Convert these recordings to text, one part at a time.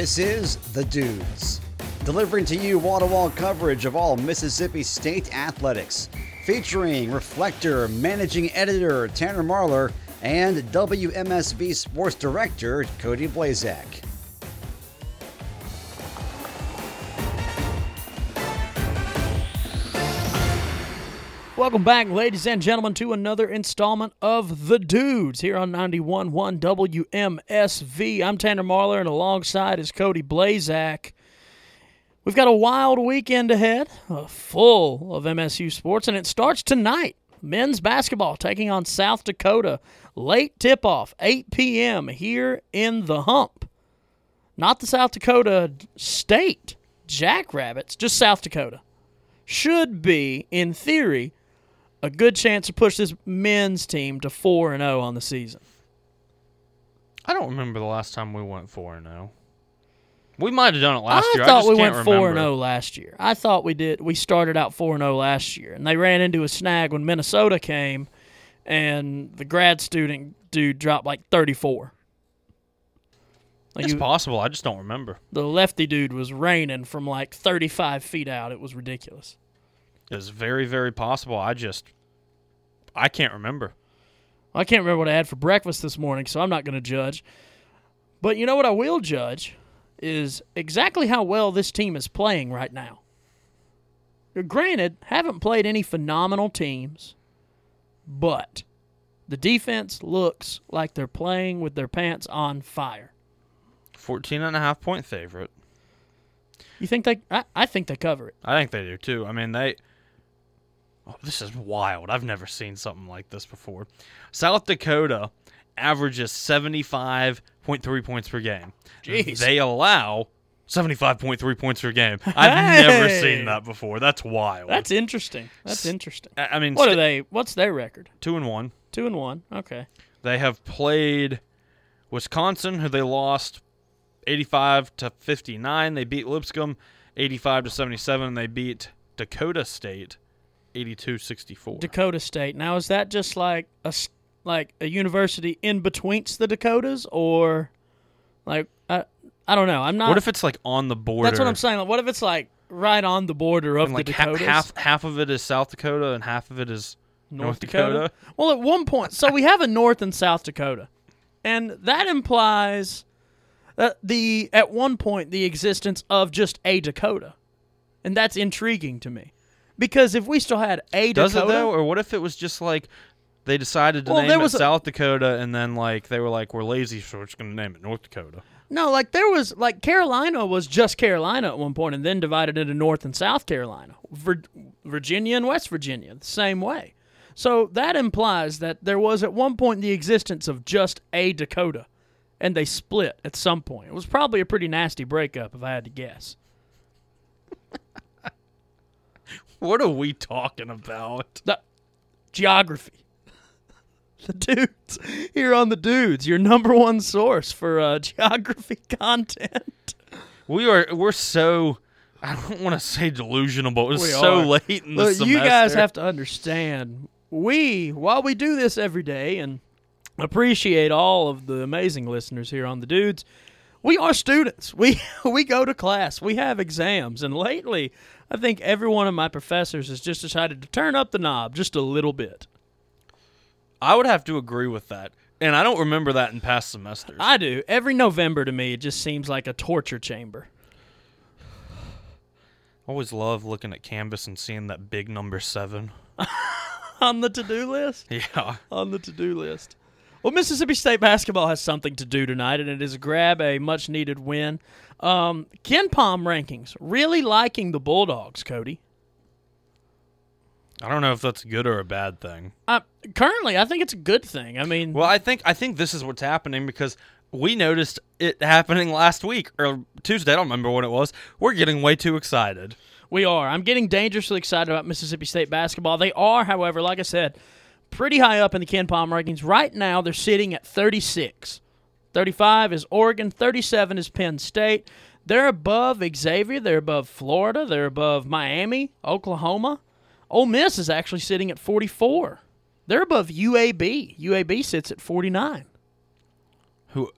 This is The Dudes, delivering to you wall to wall coverage of all Mississippi State athletics, featuring Reflector managing editor Tanner Marlar and WMSV sports director Cody Blazak. Welcome back, ladies and gentlemen, to another installment of The Dudes here on 91.1 WMSV. I'm Tanner Marlar, and alongside is Cody Blazak. We've got a wild weekend ahead, uh, full of MSU sports, and it starts tonight. Men's basketball taking on South Dakota. Late tip off, 8 p.m. here in the hump. Not the South Dakota State Jackrabbits, just South Dakota. Should be, in theory, a good chance to push this men's team to 4 and 0 on the season. I don't remember the last time we went four and zero. We might have done it last I year. thought I just we went 4 and remember. 0 last year. I thought we did. We started out 4 and 0 last year, and they ran into a snag when Minnesota came, and the grad student dude dropped like 34. Like It's he- possible. I just don't remember. the lefty dude was raining from like 35 feet out. It was ridiculous. It's very, very possible. I just, I can't remember. I can't remember what I had for breakfast this morning, so I'm not going to judge. But you know what I will judge is exactly how well this team is playing right now. Granted, haven't played any phenomenal teams, but the defense looks like they're playing with their pants on fire. 14 and a half point favorite. You think they? I, I think they cover it. I think they do too. I mean, they. Oh, this is wild. I've never seen something like this before. South Dakota averages 75.3 points per game. Jeez. They allow 75.3 points per game. I've never seen that before. That's wild. That's interesting. That's interesting. I mean, What st- are they? What's their record? two and one. Two and one. Okay. They have played Wisconsin, who they lost 85 to 59. They beat Lipscomb 85 to 77. And they beat Dakota State 82 64. Dakota State. Now is that just like a like a university in betweenst the Dakotas, or like I I don't know. I'm not. What if it's like on the border? that's what I'm saying? Like, what if it's like right on the border of And like the Dakotas? half half of it is South Dakota and half of it is North, Dakota. Well, at one point, so we have a North and South Dakota, and that implies that the at one point the existence of just a Dakota, and that's intriguing to me, because if we still had a Dakota Does Dakota, it though, or what if it was just like they decided to Well, name it was a- South Dakota and then like they were like we're lazy, so we're just gonna name it North Dakota. No, like there was like Carolina was just Carolina at one point, and then divided into North and South Carolina, Vir- Virginia and West Virginia, the same way. So that implies that there was at one point the existence of just a Dakota, and they split at some point. It was probably a pretty nasty breakup, if I had to guess. What are we talking about? The geography. The dudes here on the dudes, your number one source for uh, geography content. We are we're so I don't want to say delusional, but it's so are. late in the Look, semester. you guys have to understand. We, while we do this every day and appreciate all of the amazing listeners here on the dudes, we are students. We we go to class. We have exams, and lately, I think every one of my professors has just decided to turn up the knob just a little bit. I would have to agree with that, and I don't remember that in past semesters. I do. Every November to me, it just seems like a torture chamber. always love looking at Canvas and seeing that big number seven. On the to-do list. Yeah, on the to-do list. Well, Mississippi State basketball has something to do tonight, and it is grab a much-needed win. Um, KenPom rankings really liking the Bulldogs, Cody. I don't know if that's a good or a bad thing. Uh, currently, I think it's a good thing. I mean, Well, I think I think this is what's happening because we noticed it happening last week or Tuesday. I don't remember when it was. We're getting way too excited. we are. I'm getting dangerously excited about Mississippi State basketball. They are, however, like I said, pretty high up in the KenPom rankings. Right now, they're sitting at 36. 35 is Oregon, 37 is Penn State. They're above Xavier, they're above Florida, they're above Miami, Oklahoma. Ole Miss is actually sitting at 44. They're above UAB. UAB sits at 49. Who?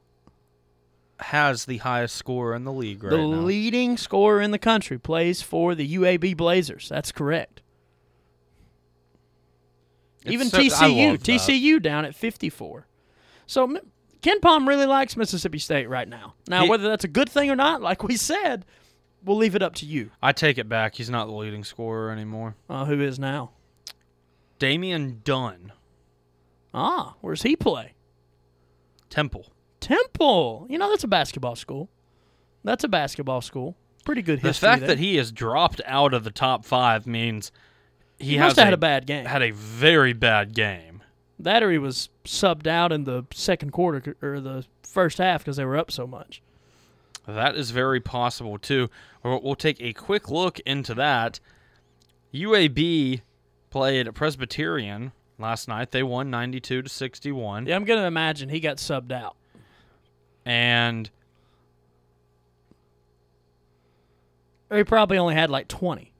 has the highest score in the league right the now. leading scorer in the country plays for the UAB Blazers. That's correct. It's Even so- TCU, that. TCU down at 54. So KenPom really likes Mississippi State right now. Now, He- whether that's a good thing or not, like we said, we'll leave it up to you. I take it back. He's not the leading scorer anymore. Uh, who is now? Damian Dunn, Ah, where's he play? Temple. Temple. You know, that's a basketball school. That's a basketball school. Pretty good The fact there. that he has dropped out of the top five means he, He has must have had a bad game. had a very bad game. That or he was subbed out in the second quarter or the first half because they were up so much. That is very possible too. We'll we'll take a quick look into that. UAB played Presbyterian last night. They won 92 to 61. Yeah, I'm going to imagine he got subbed out. And he probably only had like 20.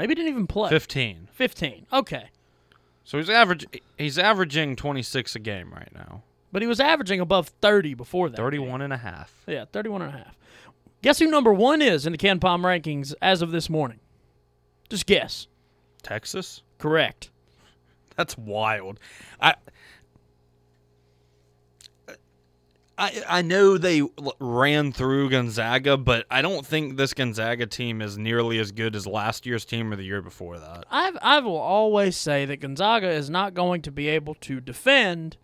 Maybe he didn't even play. 15. 15. Okay. So he's average he's averaging 26 a game right now. But he was averaging above 30 before that. 31 and a half. Yeah, 31 and a half. Guess who number one is in the KenPom rankings as of this morning? Just guess. Texas? Correct. That's wild. I I I know they ran through Gonzaga, but I don't think this Gonzaga team is nearly as good as last year's team or the year before that. I've, I will always say that Gonzaga is not going to be able to defend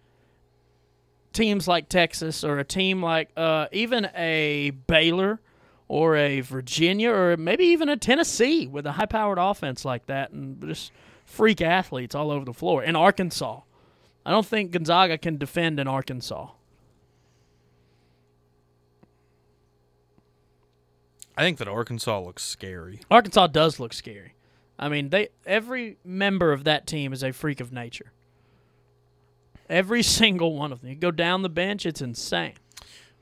teams like Texas or a team like uh, even a Baylor or a Virginia or maybe even a Tennessee with a high powered offense like that and just freak athletes all over the floor. In Arkansas, I don't think Gonzaga can defend in Arkansas. I think that Arkansas looks scary. Arkansas does look scary. I mean, they every member of that team is a freak of nature. Every single one of them. You go down the bench, it's insane.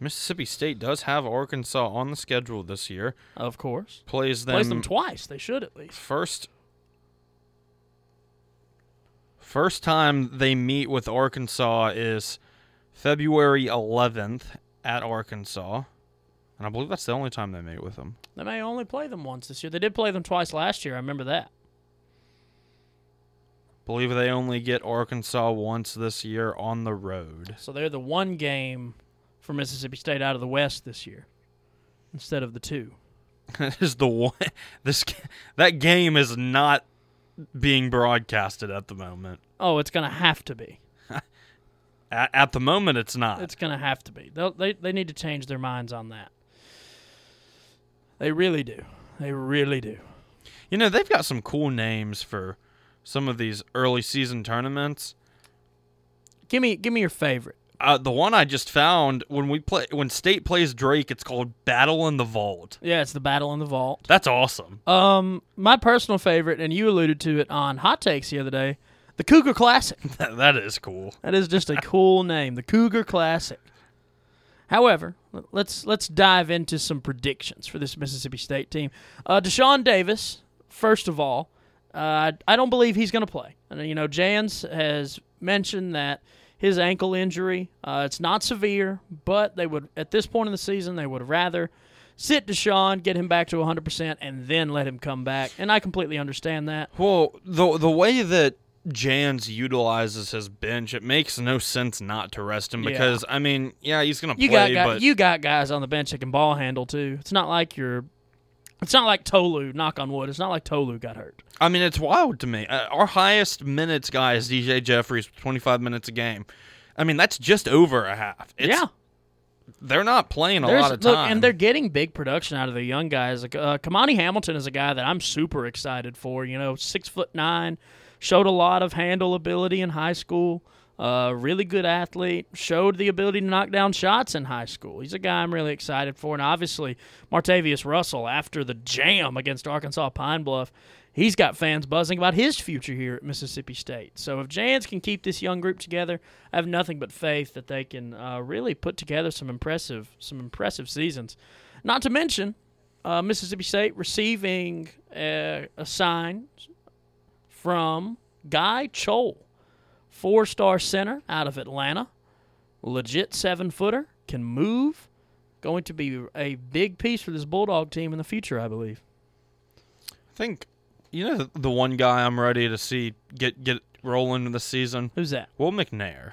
Mississippi State does have Arkansas on the schedule this year. Of course. Plays them, Plays them twice. They should at least. first first time they meet with Arkansas is February 11th at Arkansas. And I believe that's the only time they meet with them. They may only play them once this year. They did play them twice last year. I remember that. believe they only get Arkansas once this year on the road. So they're the one game for Mississippi State out of the West this year instead of the two. That is the one. This that game is not being broadcasted at the moment. Oh, it's going to have to be. At, at the moment, it's not. It's going to have to be. They'll, they they need to change their minds on that. They really do. They really do. you know, they've got some cool names for some of these early season tournaments. Give me give me your favorite. Uh, the one I just found when we play when State plays Drake, it's called Battle in the Vault. Yeah, it's the Battle in the Vault. That's awesome. Um, my personal favorite, and you alluded to it on Hot Takes the other day, the Cougar Classic. that, that is cool. That is just a cool name, the Cougar Classic. However, let's let's dive into some predictions for this Mississippi State team. Uh, Dashawn Davis, first of all, uh, I don't believe he's going to play. And, you know, Jans has mentioned that his ankle injury, uh, it's not severe, but they would at this point in the season they would rather sit Deshaun, get him back to 100%, and then let him come back. And I completely understand that. Well, the the way that Jans utilizes his bench, it makes no sense not to rest him Yeah. because I mean, yeah, he's gonna You play, got but you got guys on the bench that can ball handle too. It's not like you're. It's not like Tolu. Knock on wood. It's not like Tolu got hurt. I mean, it's wild to me. Uh, our highest minutes guy is DJ Jeffries, twenty five minutes a game. I mean, that's just over a half. It's, yeah, they're not playing a There's- lot of look, time. and they're getting big production out of the young guys. Like uh, Kimani Hamilton is a guy that I'm super excited for. You know, six foot nine, showed a lot of handle ability in high school. Uh, really good athlete. Showed the ability to knock down shots in high school. He's a guy I'm really excited for. And obviously, Martavious Russell, after the jam against Arkansas Pine Bluff, he's got fans buzzing about his future here at Mississippi State. So if Jans can keep this young group together, I have nothing but faith that they can uh, really put together some impressive, some impressive seasons. Not to mention, uh, Mississippi State receiving a, a sign from Guy Chol, four-star center out of Atlanta. legit seven footer, can move. Going to be a big piece for this Bulldog team in the future, I believe. I think you know the, the one guy I'm ready to see get get rolling this season. Who's that? Will McNair.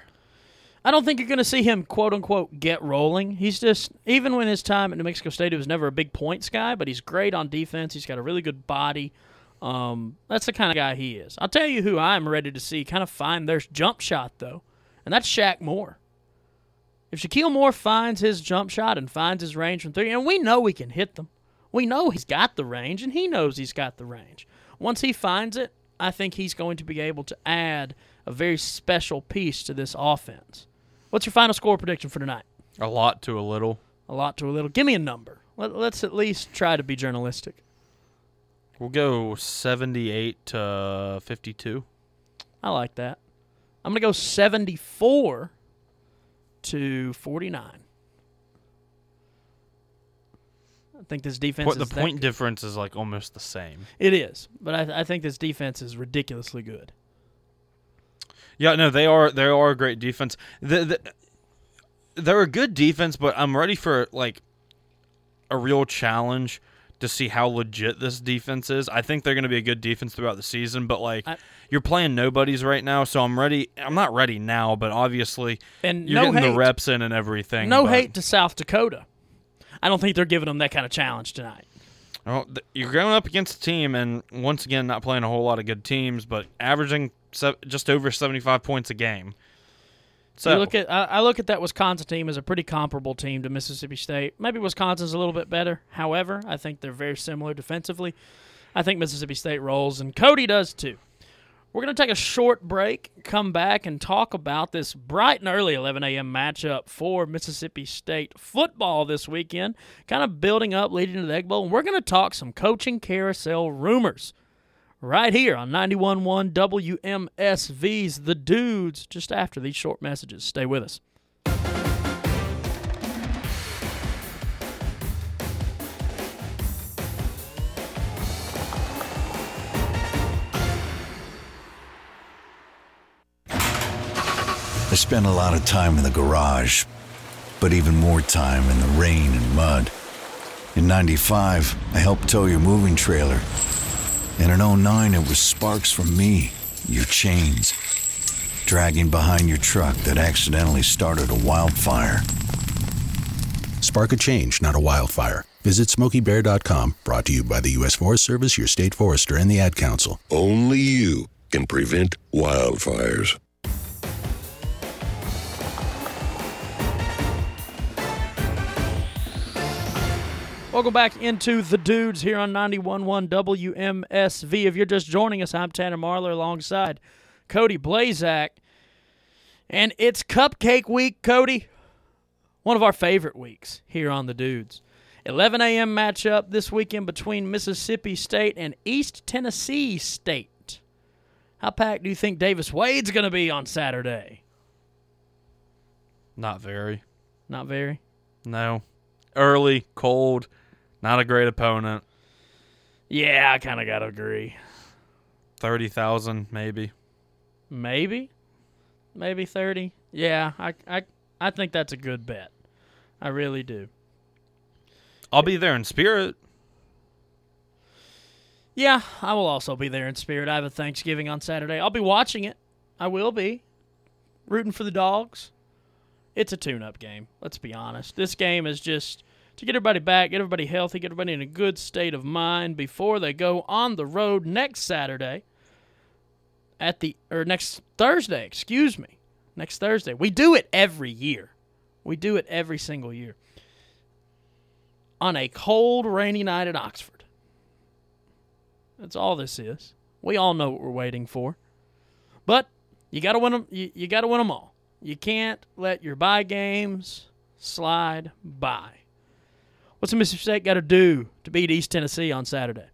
I don't think you're going to see him quote unquote get rolling. He's just even when his time at New Mexico State, he was never a big points guy, but he's great on defense. He's got a really good body. Um, that's the kind of guy he is. I'll tell you who I'm ready to see kind of find their jump shot though, and that's Shaq Moore. If Shakeel Moore finds his jump shot and finds his range from three, and we know he can hit them, we know he's got the range, and he knows he's got the range. Once he finds it, I think he's going to be able to add a very special piece to this offense. What's your final score prediction for tonight? A lot to a little. A lot to a little. Give me a number. Let, us at least try to be journalistic. We'll go 78 to 52. I like that. I'm going to go 74 to 49. I think this defense. What, the point that, difference is like almost the same. It is, but I, I think this defense is ridiculously good. Yeah, no, they are they are a great defense. The, the, they're a good defense, but I'm ready for like a real challenge to see how legit this defense is. I think they're going to be a good defense throughout the season, but like I, you're playing nobodies right now, so I'm ready. I'm not ready now, but obviously and you're no getting hate. the reps in and everything. No but, hate to South Dakota. I don't think they're giving them that kind of challenge tonight. Well, you're going up against a team, and once again, not playing a whole lot of good teams, but averaging just over 75 points a game. So you look at I, look at that Wisconsin team as a pretty comparable team to Mississippi State. Maybe Wisconsin's a little bit better. However, I think they're very similar defensively. I think Mississippi State rolls, and Cody does too. We're going to take a short break, come back, and talk about this bright and early 11 a.m. matchup for Mississippi State football this weekend, kind of building up, leading to the Egg Bowl. And we're going to talk some coaching carousel rumors right here on 91.1 WMSV's The Dudes just after these short messages. Stay with us. I spent a lot of time in the garage, but even more time in the rain and mud. In 95, I helped tow your moving trailer. And in 09, it was sparks from me, your chains, dragging behind your truck that accidentally started a wildfire. Spark a change, not a wildfire. Visit smokeybear.com, brought to you by the U.S. Forest Service, your state forester, and the Ad Council. Only you can prevent wildfires. Welcome back into the dudes here on 91.1 WMSV. If you're just joining us, I'm Tanner Marlar alongside Cody Blazak. And it's Cupcake Week, Cody. One of our favorite weeks here on the dudes. 11 a.m. matchup this weekend between Mississippi State and East Tennessee State. How packed do you think Davis Wade's going to be on Saturday? Not very. Not very? No. Early, cold. Not a great opponent. Yeah, I kind of got to agree. 30,000 maybe. Maybe. Maybe 30. Yeah, I I I think that's a good bet. I really do. I'll be there in spirit. Yeah, I will also be there in spirit. I have a Thanksgiving on Saturday. I'll be watching it. I will be rooting for the dogs. It's a tune-up game. Let's be honest. This game is just to get everybody back, get everybody healthy, get everybody in a good state of mind before they go on the road next Saturday at the or next Thursday, excuse me. Next Thursday. We do it every year. We do it every single year. On a cold, rainy night at Oxford. That's all this is. We all know what we're waiting for. But you got to win them you, you got to win them all. You can't let your buy games slide by. What's Mississippi State got to do to beat East Tennessee on Saturday?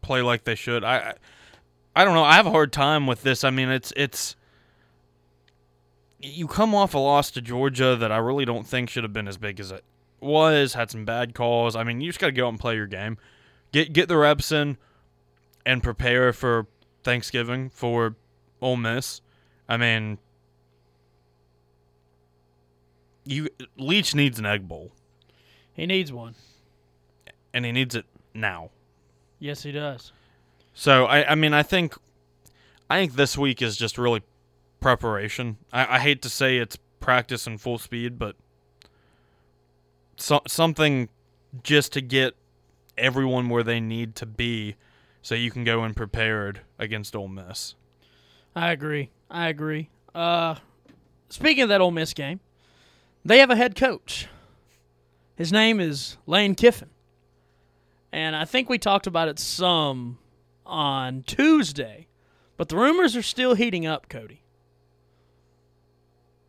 Play like they should. I, I, I don't know. I have a hard time with this. I mean, it's it's. You come off a loss to Georgia that I really don't think should have been as big as it was. Had some bad calls. I mean, you just got to go out and play your game, get get the reps in, and prepare for Thanksgiving for Ole Miss. I mean, you Leach needs an egg bowl, He needs one. and he needs it now. Yes, he does. So I, I mean, I think, I think this week is just really preparation. I, I hate to say it's practice and full speed, but so, something just to get everyone where they need to be, so you can go in prepared against Ole Miss. I agree. I agree. Uh, speaking of that Ole Miss game, they have a head coach. His name is Lane Kiffin. And I think we talked about it some on Tuesday, but the rumors are still heating up, Cody.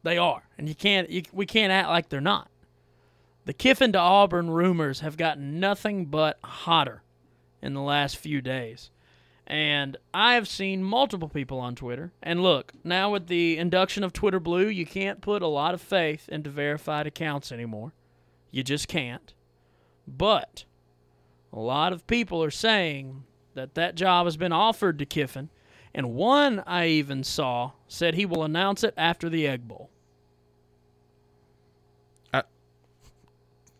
They are, and you can't you, we can't act like they're not. The Kiffin to Auburn rumors have gotten nothing but hotter in the last few days. And I have seen multiple people on Twitter. And look, now with the induction of Twitter Blue, you can't put a lot of faith into verified accounts anymore. You just can't. But a lot of people are saying that that job has been offered to Kiffin. And one I even saw said he will announce it after the Egg Bowl.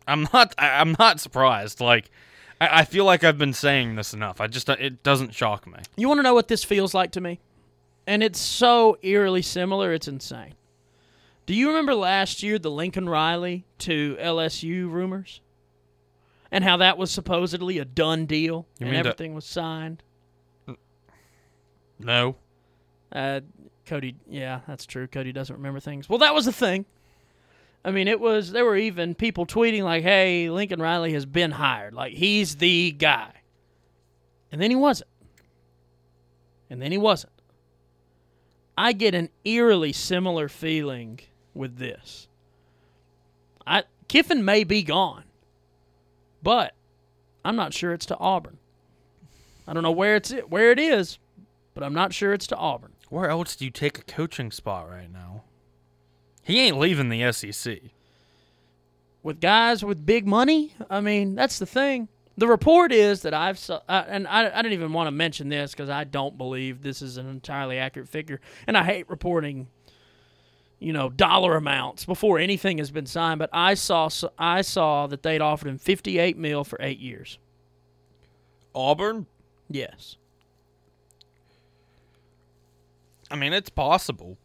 I'm not. I, I'm not surprised. Like, I, I feel like I've been saying this enough. I just it doesn't shock me. You want to know what this feels like to me? And it's so eerily similar, it's insane. Do you remember last year the Lincoln Riley to LSU rumors? And how that was supposedly a done deal You and everything was signed? No. Uh, Cody, yeah, that's true. Cody doesn't remember things. Well, that was the thing. I mean, it was, there were even people tweeting, like, hey, Lincoln Riley has been hired. Like, he's the guy. And then he wasn't. And then he wasn't. I get an eerily similar feeling with this. I Kiffin may be gone, but I'm not sure it's to Auburn. I don't know where it's where it is, but I'm not sure it's to Auburn. Where else do you take a coaching spot right now? He ain't leaving the SEC. with guys with big money. I mean, that's the thing. The report is that I've uh, and I, I didn't even want to mention this because I don't believe this is an entirely accurate figure, and I hate reporting, you know, dollar amounts before anything has been signed. But I saw I saw that they'd offered him fifty eight mil for eight years. Auburn? Yes, I mean, it's possible.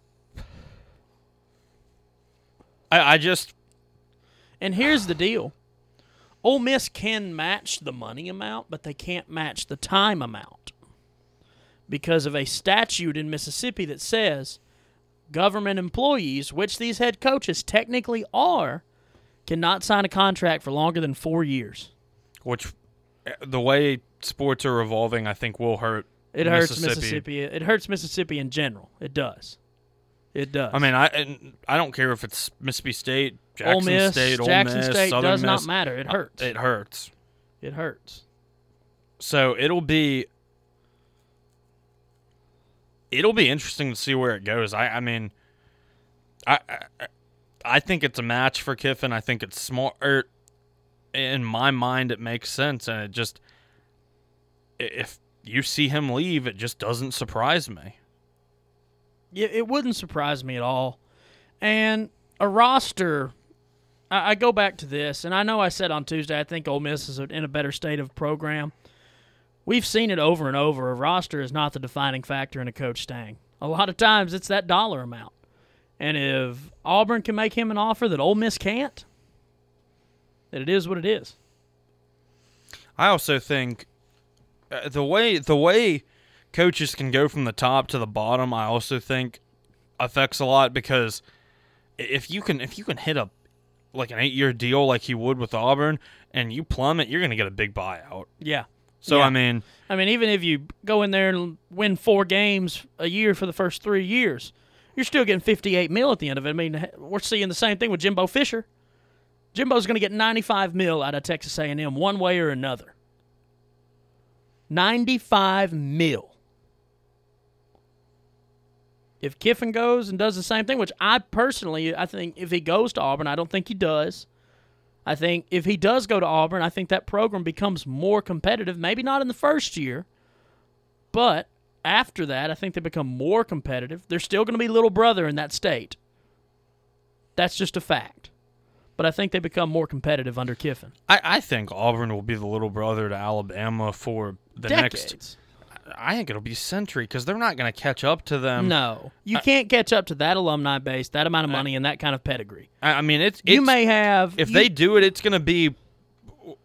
I, I just and here's the deal: Ole Miss can match the money amount, but they can't match the time amount because of a statute in Mississippi that says government employees, which these head coaches technically are, cannot sign a contract for longer than four years. which the way sports are evolving, I think will hurt. It hurts Mississippi. It hurts Mississippi in general. It does. It does. I mean, I I don't care if it's Mississippi State, Jackson Ole Miss, State, Ole Jackson Miss, State Southern does not matter. It hurts. It hurts. it hurts. So it'll be it'll be interesting to see where it goes. I I mean, I I, I think it's a match for Kiffin. I think it's smart. Or in my mind, it makes sense, and it just if you see him leave, it just doesn't surprise me. It wouldn't surprise me at all. And a roster, I, I go back to this, and I know I said on Tuesday I think Ole Miss is in a better state of program. We've seen it over and over. A roster is not the defining factor in a coach staying. A lot of times it's that dollar amount. And if Auburn can make him an offer that Ole Miss can't, then it is what it is. I also think uh, the way the way coaches can go from the top to the bottom, I also think affects a lot because if you can if you can hit a like an eight year deal like he would with Auburn and you plummet, you're gonna get a big buyout. Yeah. So Yeah. I mean, I mean, even if you go in there and win four games a year for the first three years, you're still getting 58 mil at the end of it. I mean, we're seeing the same thing with Jimbo Fisher. Jimbo's going to get 95 mil out of Texas A&M one way or another. 95 mil. If Kiffin goes and does the same thing, which I personally, I think if he goes to Auburn, I don't think he does. I think if he does go to Auburn, I think that program becomes more competitive. Maybe not in the first year, but after that, I think they become more competitive. They're still going to be little brother in that state. That's just a fact. But I think they become more competitive under Kiffin. I, I think Auburn will be the little brother to Alabama for the next. I think it'll be century because they're not going to catch up to them. no, you can't catch up to that alumni base, that amount of uh, money, and that kind of pedigree. I, I mean it's, You may have if you- they do it, it's going to be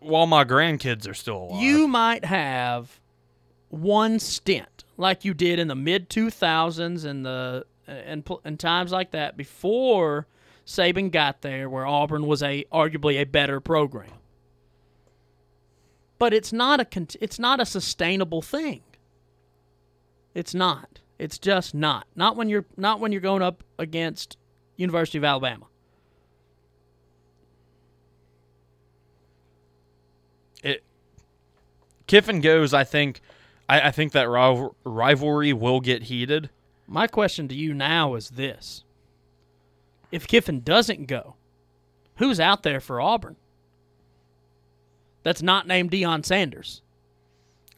while my grandkids are still alive. you might have one stint like you did in the mid 2000s and the uh, and, pl- and times like that before Saban got there where Auburn was a arguably a better program. But it's not a it's not a sustainable thing. It's not. It's just not. Not when you're not when you're going up against University of Alabama. it Kiffin goes, I think I, I think that rival, rivalry will get heated. My question to you now is this. If Kiffin doesn't go, who's out there for Auburn? That's not named Deion Sanders.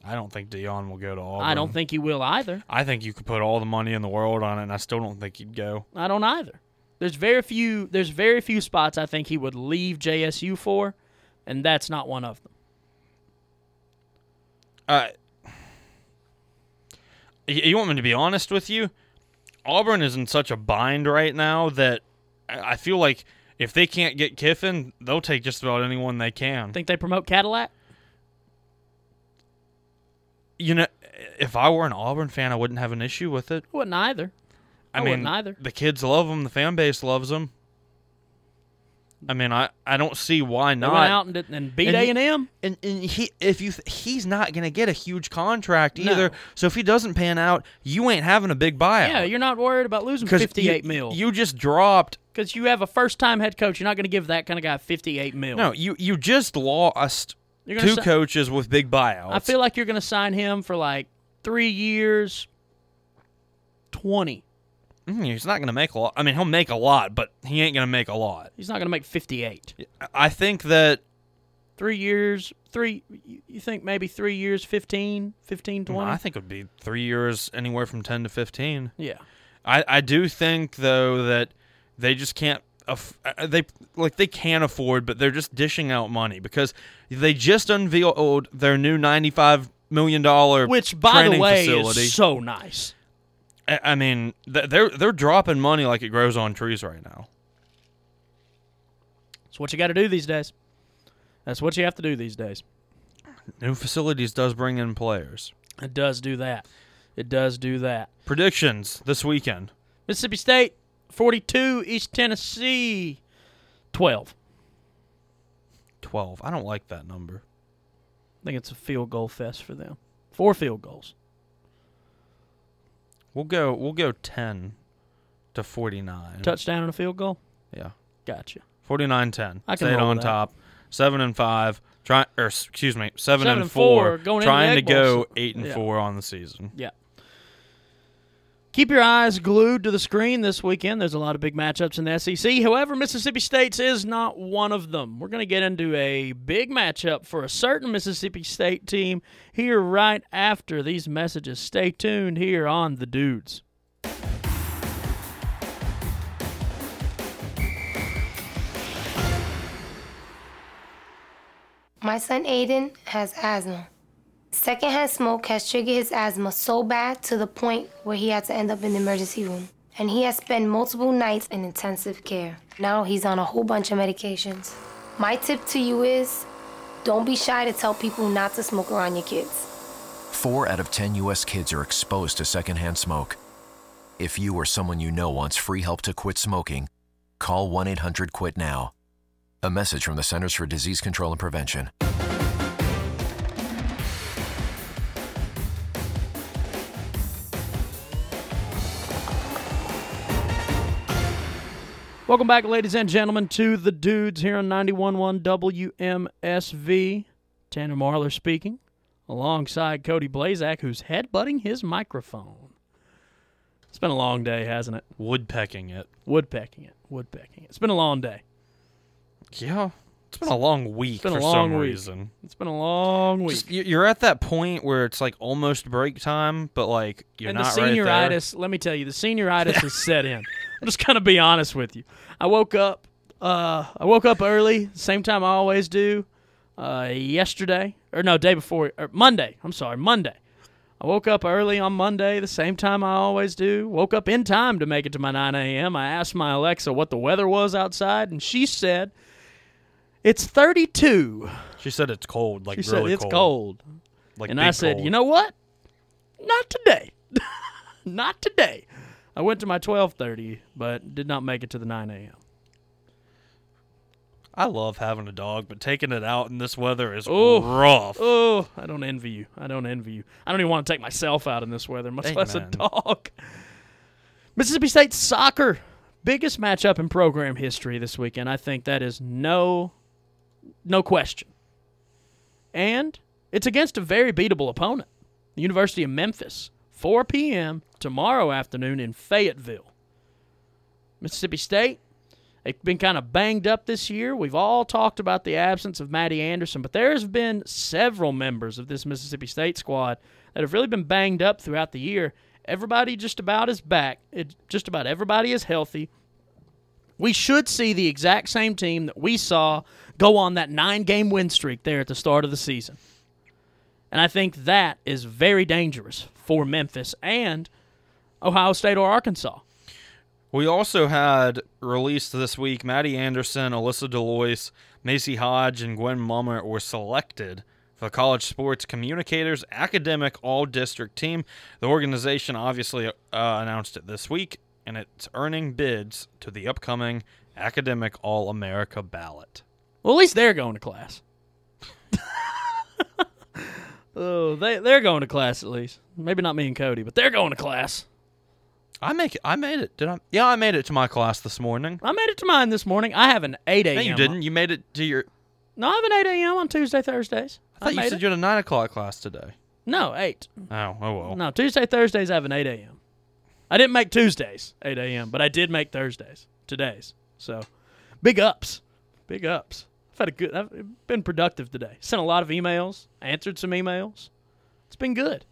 I don't think Deion will go to Auburn. I don't think he will either. I think you could put all the money in the world on it, and I still don't think he'd go. I don't either. There's very few there's very few spots I think he would leave JSU for, and that's not one of them. Uh, you want me to be honest with you? Auburn is in such a bind right now that I I feel like if they can't get Kiffin, they'll take just about anyone they can. Think they promote Cadillac? You know, if I were an Auburn fan, I wouldn't have an issue with it. Wouldn't either. I I, mean, wouldn't either. the kids love them. The fan base loves them. I mean, I, I don't see why They not. went out and, did- and beat A and M. and, and he if you th- he's not going to get a huge contract No. either. So if he doesn't pan out, you ain't having a big buyout. Yeah, you're not worried about losing 58 you, mil. You just dropped. because you have a first time head coach. You're not going to give that kind of guy 58 mil. No, you you just lost You're two si- coaches with big buyouts. I feel like you're going to sign him for like three years, 20. Mm, he's not going to make a lot. I mean, he'll make a lot, but he ain't going to make a lot. He's not going to make 58. I- think that Three years, three, you think maybe three years, 15, 15, 20? I think it would be three years, anywhere from ten to fifteen. yeah. I, I do think though that they just can't aff- uh, they like they can't afford, but they're just dishing out money because they just unveiled their new ninety five million dollar Which, by the way, facility. is so nice. I, I mean, they're they're dropping money like it grows on trees right now. It's what you got to do these days. That's what you have to do these days. New facilities does bring in players. It does do that. It does do that. Predictions this weekend. Mississippi State, 42. East Tennessee, 12. Twelve. I don't like that number. I think it's a field goal fest for them. Four field goals. We'll go. We'll go ten to forty nine. Touchdown and a field goal? Yeah. Gotcha. 49-10. I can Stayed roll on that. top. Seven and five. Try er, or excuse me, seven, Seven and and four, four. going trying to go eight and Yeah. four on the season. Yeah. Keep your eyes glued to the screen this weekend. There's a lot of big matchups in the SEC. However, Mississippi State's is not one of them. We're going to get into a big matchup for a certain Mississippi State team here right after these messages. Stay tuned here on The Dudes. My son Aiden has asthma. Secondhand smoke has triggered his asthma so bad to the point where he had to end up in the emergency room. And he has spent multiple nights in intensive care. Now he's on a whole bunch of medications. My tip to you is don't be shy to tell people not to smoke around your kids. Four out of 10 U.S. kids are exposed to secondhand smoke. If you or someone you know wants free help to quit smoking, call 1 800 QUIT NOW. A message from the Centers for Disease Control and Prevention. Welcome back, ladies and gentlemen, to The Dudes here on 91.1 WMSV. Tanner Marlar speaking, alongside Cody Blazak, who's headbutting his microphone. It's been a long day, hasn't it? Woodpecking it. Woodpecking it. Woodpecking it. It's been a long day. Yeah. It's been a long week been a for long some week. reason. It's been a long week. Just, you- you're at that point where it's like almost break time, but like you're and the not right there. senioritis, let me tell you, the senioritis has set in. I'm just gonna be honest with you. I woke up. Uh, I woke up early, same time I always do. Uh, yesterday or no, day before or Monday. I'm sorry, Monday. I woke up early on Monday, the same time I always do. Woke up in time to make it to my 9 a.m. I asked my Alexa what the weather was outside, and she said it's 32. She said it's cold, like She really said it's cold. Like and I said, cold. you know what? Not today. not today. I went to my 12:30, but did not make it to the 9 a.m. I love having a dog, but taking it out in this weather is Oh. rough. Oh, I don't envy you. I don't envy you. I don't even want to take myself out in this weather, much less a dog. Mississippi State soccer, biggest matchup in program history this weekend. I think that is no, no question. And it's against a very beatable opponent, the University of Memphis, 4 p.m. tomorrow afternoon in Fayetteville. Mississippi State, they've been kind of banged up this year. We've all talked about the absence of Maddie Anderson, but there's been several members of this Mississippi State squad that have really been banged up throughout the year. Everybody just about is back. It, just about everybody is healthy. We should see the exact same team that we saw go on that nine game win streak there at the start of the season. And I think that is very dangerous for Memphis and Ohio State or Arkansas. We also had released this week Maddie Anderson, Alyssa Delois, Macy Hodge, and Gwen Mummer were selected for the College Sports Communicators Academic All District Team. The organization obviously uh, announced it this week, and it's earning bids to the upcoming Academic All America ballot. Well, at least they're going to class. Oh, they they're going to class at least. Maybe not me and Cody, but they're going to class. I make it. I made it. Did I? Yeah, I made it to my class this morning. I made it to mine this morning. I have an eight a.m. No, you didn't. You made it to your. No, I have an eight a.m. on Tuesday, Thursdays. I thought you said it. you had a nine o'clock class today. No, eight. Oh, oh well. No, Tuesday, Thursdays. I have an eight a.m. I didn't make Tuesdays eight a.m., but I did make Thursdays today's. So, big ups, big ups. I've had a good. I've been productive today. Sent a lot of emails. Answered some emails. It's been good.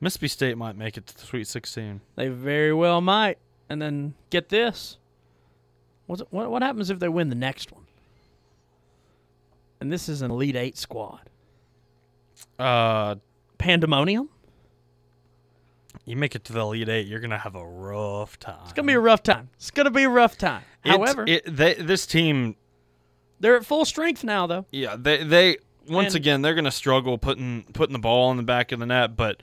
Mississippi State might make it to the Sweet 16. They very well might. And then get this. What's, what what happens if they win the next one? And this is an Elite Eight squad. Uh, Pandemonium. You make it to the Elite Eight, you're gonna have a rough time. It's gonna be a rough time. It's gonna be a rough time. It's- However, it, they, this team, they're at full strength now, though. yeah, they they once And- again they're gonna struggle putting putting the ball in the back of the net, but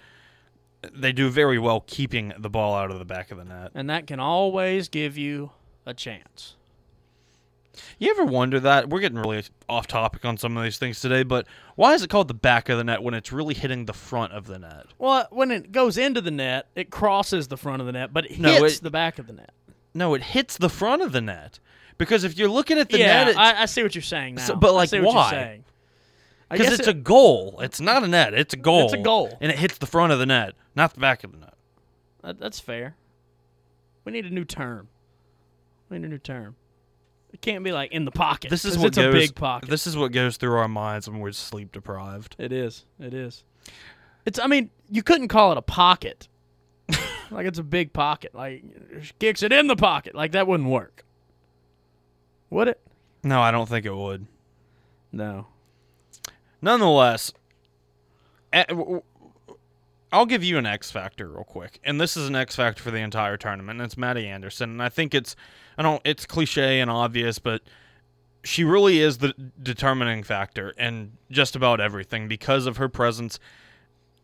they do very well keeping the ball out of the back of the net. And that can always give you a chance. You ever wonder that? We're getting really off topic on some of these things today, but why is it called the back of the net when it's really hitting the front of the net? Well, when it goes into the net, it crosses the front of the net, but it No, hits it- the back of the net. No, it hits the front of the net. Because if you're looking at the yeah, net, it's, I, I see what you're saying now. So- but, like, why? You're saying. I Because it's it- a goal. It's not a net. It's a goal. It's a goal. And it hits the front of the net, not the back of the net. That, that's fair. We need a new term. We need a new term. It can't be like in the pocket. This is what it's goes. a big pocket. This is what goes through our minds when we're sleep deprived. It is. It is. It's. I mean, you couldn't call it a pocket. like it's a big pocket. Like she kicks it in the pocket. Like that wouldn't work. Would it? No, I don't think it would. No. Nonetheless, eh, I'll give you an X factor real quick, and this is an X factor for the entire tournament. And it's Maddie Anderson, and I think it's I don't it's cliche and obvious, but she really is the determining factor in just about everything because of her presence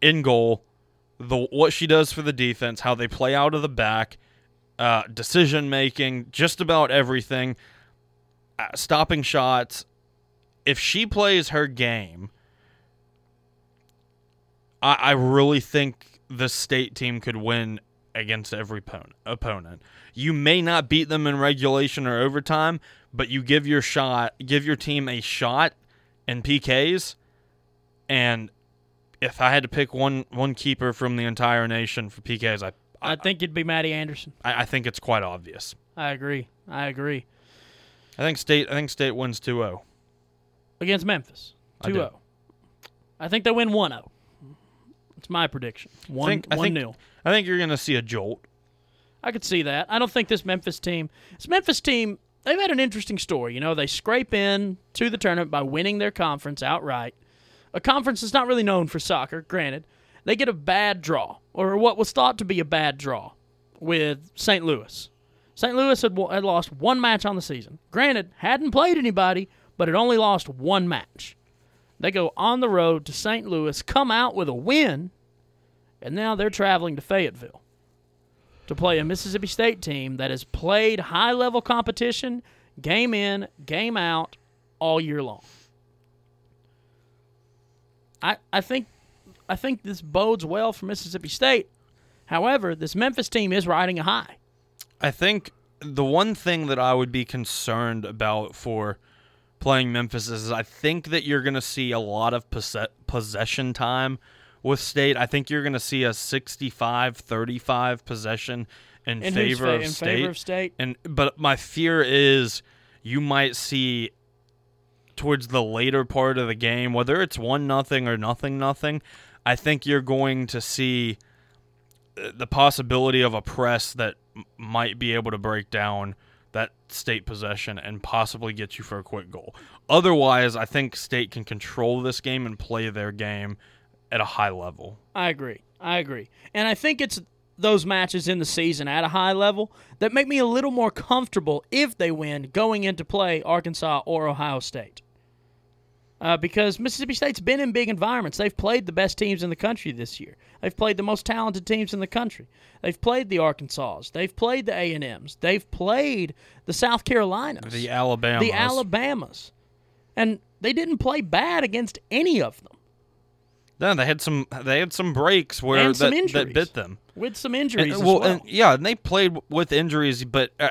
in goal, the what she does for the defense, how they play out of the back, uh, decision making, just about everything, uh, stopping shots. If she plays her game, I, I really think the state team could win against every opponent. opponent. You may not beat them in regulation or overtime, but you give your shot, give your team a shot in PKs. And if I had to pick one one keeper from the entire nation for PKs, I I think it'd be Maddie Anderson. I, I think it's quite obvious. I agree. I agree. I think State. I think State wins 2-0. against Memphis. I 2 do. 0. I think they win 1 0. It's my prediction. 1 think- I 1 think- 0. I think you're gonna see a jolt. I could see that. I don't think this Memphis team, this Memphis team, they've had an interesting story. You know, they scrape in to the tournament by winning their conference outright. A conference that's not really known for soccer, granted. They get a bad draw, or what was thought to be a bad draw, with St. Louis. St. Louis had, had lost one match on the season. Granted, hadn't played anybody, but had only lost one match. They go on the road to St. Louis, come out with a win, and now they're traveling to Fayetteville to play a Mississippi State team that has played high level competition, game in, game out, all year long. I I think I think this bodes well for Mississippi State. However, this Memphis team is riding a high. I think the one thing that I would be concerned about for playing Memphis is I think that you're going to see a lot of possession time with State. I think you're going to see a 65-35 possession in, In favor fa- of in State. favor of State? And but my fear is you might see towards the later part of the game, whether it's one nothing or nothing nothing, I think you're going to see uh, the possibility of a press that might be able to break down that state possession and possibly get you for a quick goal. Otherwise, I think state can control this game and play their game at a high level. I agree. I agree. And I think it's those matches in the season at a high level that make me a little more comfortable if they win going into play Arkansas or Ohio State. Uh, because Mississippi State's been in big environments. They've played the best teams in the country this year. They've played the most talented teams in the country. They've played the Arkansas. They've played the A and M's. They've played the South Carolinas, The Alabama, the Alabamas, and they didn't play bad against any of them. No, they had some they had some breaks where that, some that bit them. with some injuries. And, well, well. and yeah, and they played with injuries, but uh,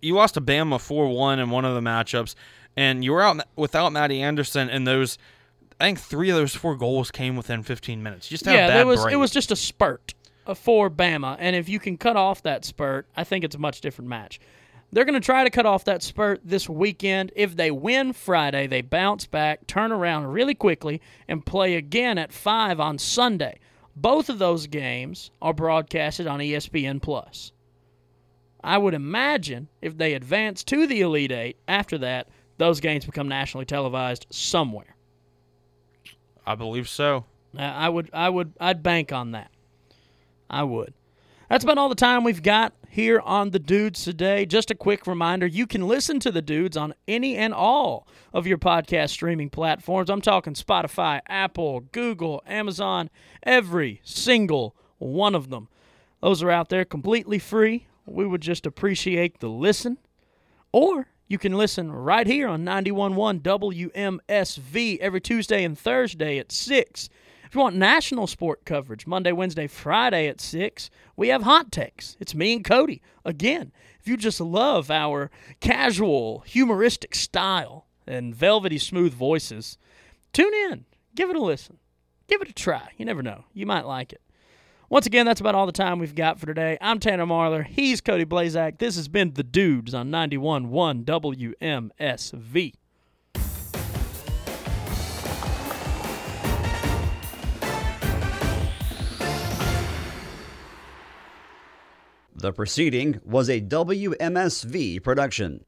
you lost to Bama four one in one of the matchups, and you were out without Matty Anderson, and those I think three of those four goals came within 15 minutes. You just yeah, bad there was break. it was just a spurt uh, for Bama, and if you can cut off that spurt, I think it's a much different match. They're going to try to cut off that spurt this weekend. If they win Friday, they bounce back, turn around really quickly, and play again at five on Sunday. Both of those games are broadcasted on ESPN Plus. I would imagine if they advance to the Elite Eight after that, those games become nationally televised somewhere. I believe so. I would, I would, I'd bank on that. I would. That's about all the time we've got here on the Dudes today. Just a quick reminder: you can listen to the Dudes on any and all of your podcast streaming platforms. I'm talking Spotify, Apple, Google, Amazon, every single one of them. Those are out there completely free. We would just appreciate the listen. Or you can listen right here on 91.1 WMSV every Tuesday and Thursday at 6. If you want national sport coverage, Monday, Wednesday, Friday at 6, we have Hot Takes. It's me and Cody. Again, if you just love our casual, humoristic style and velvety smooth voices, tune in. Give it a listen. Give it a try. You never know. You might like it. Once again, that's about all the time we've got for today. I'm Tanner Marlar. He's Cody Blazak. This has been The Dudes on 91.1 WMSV. The proceeding was a WMSV production.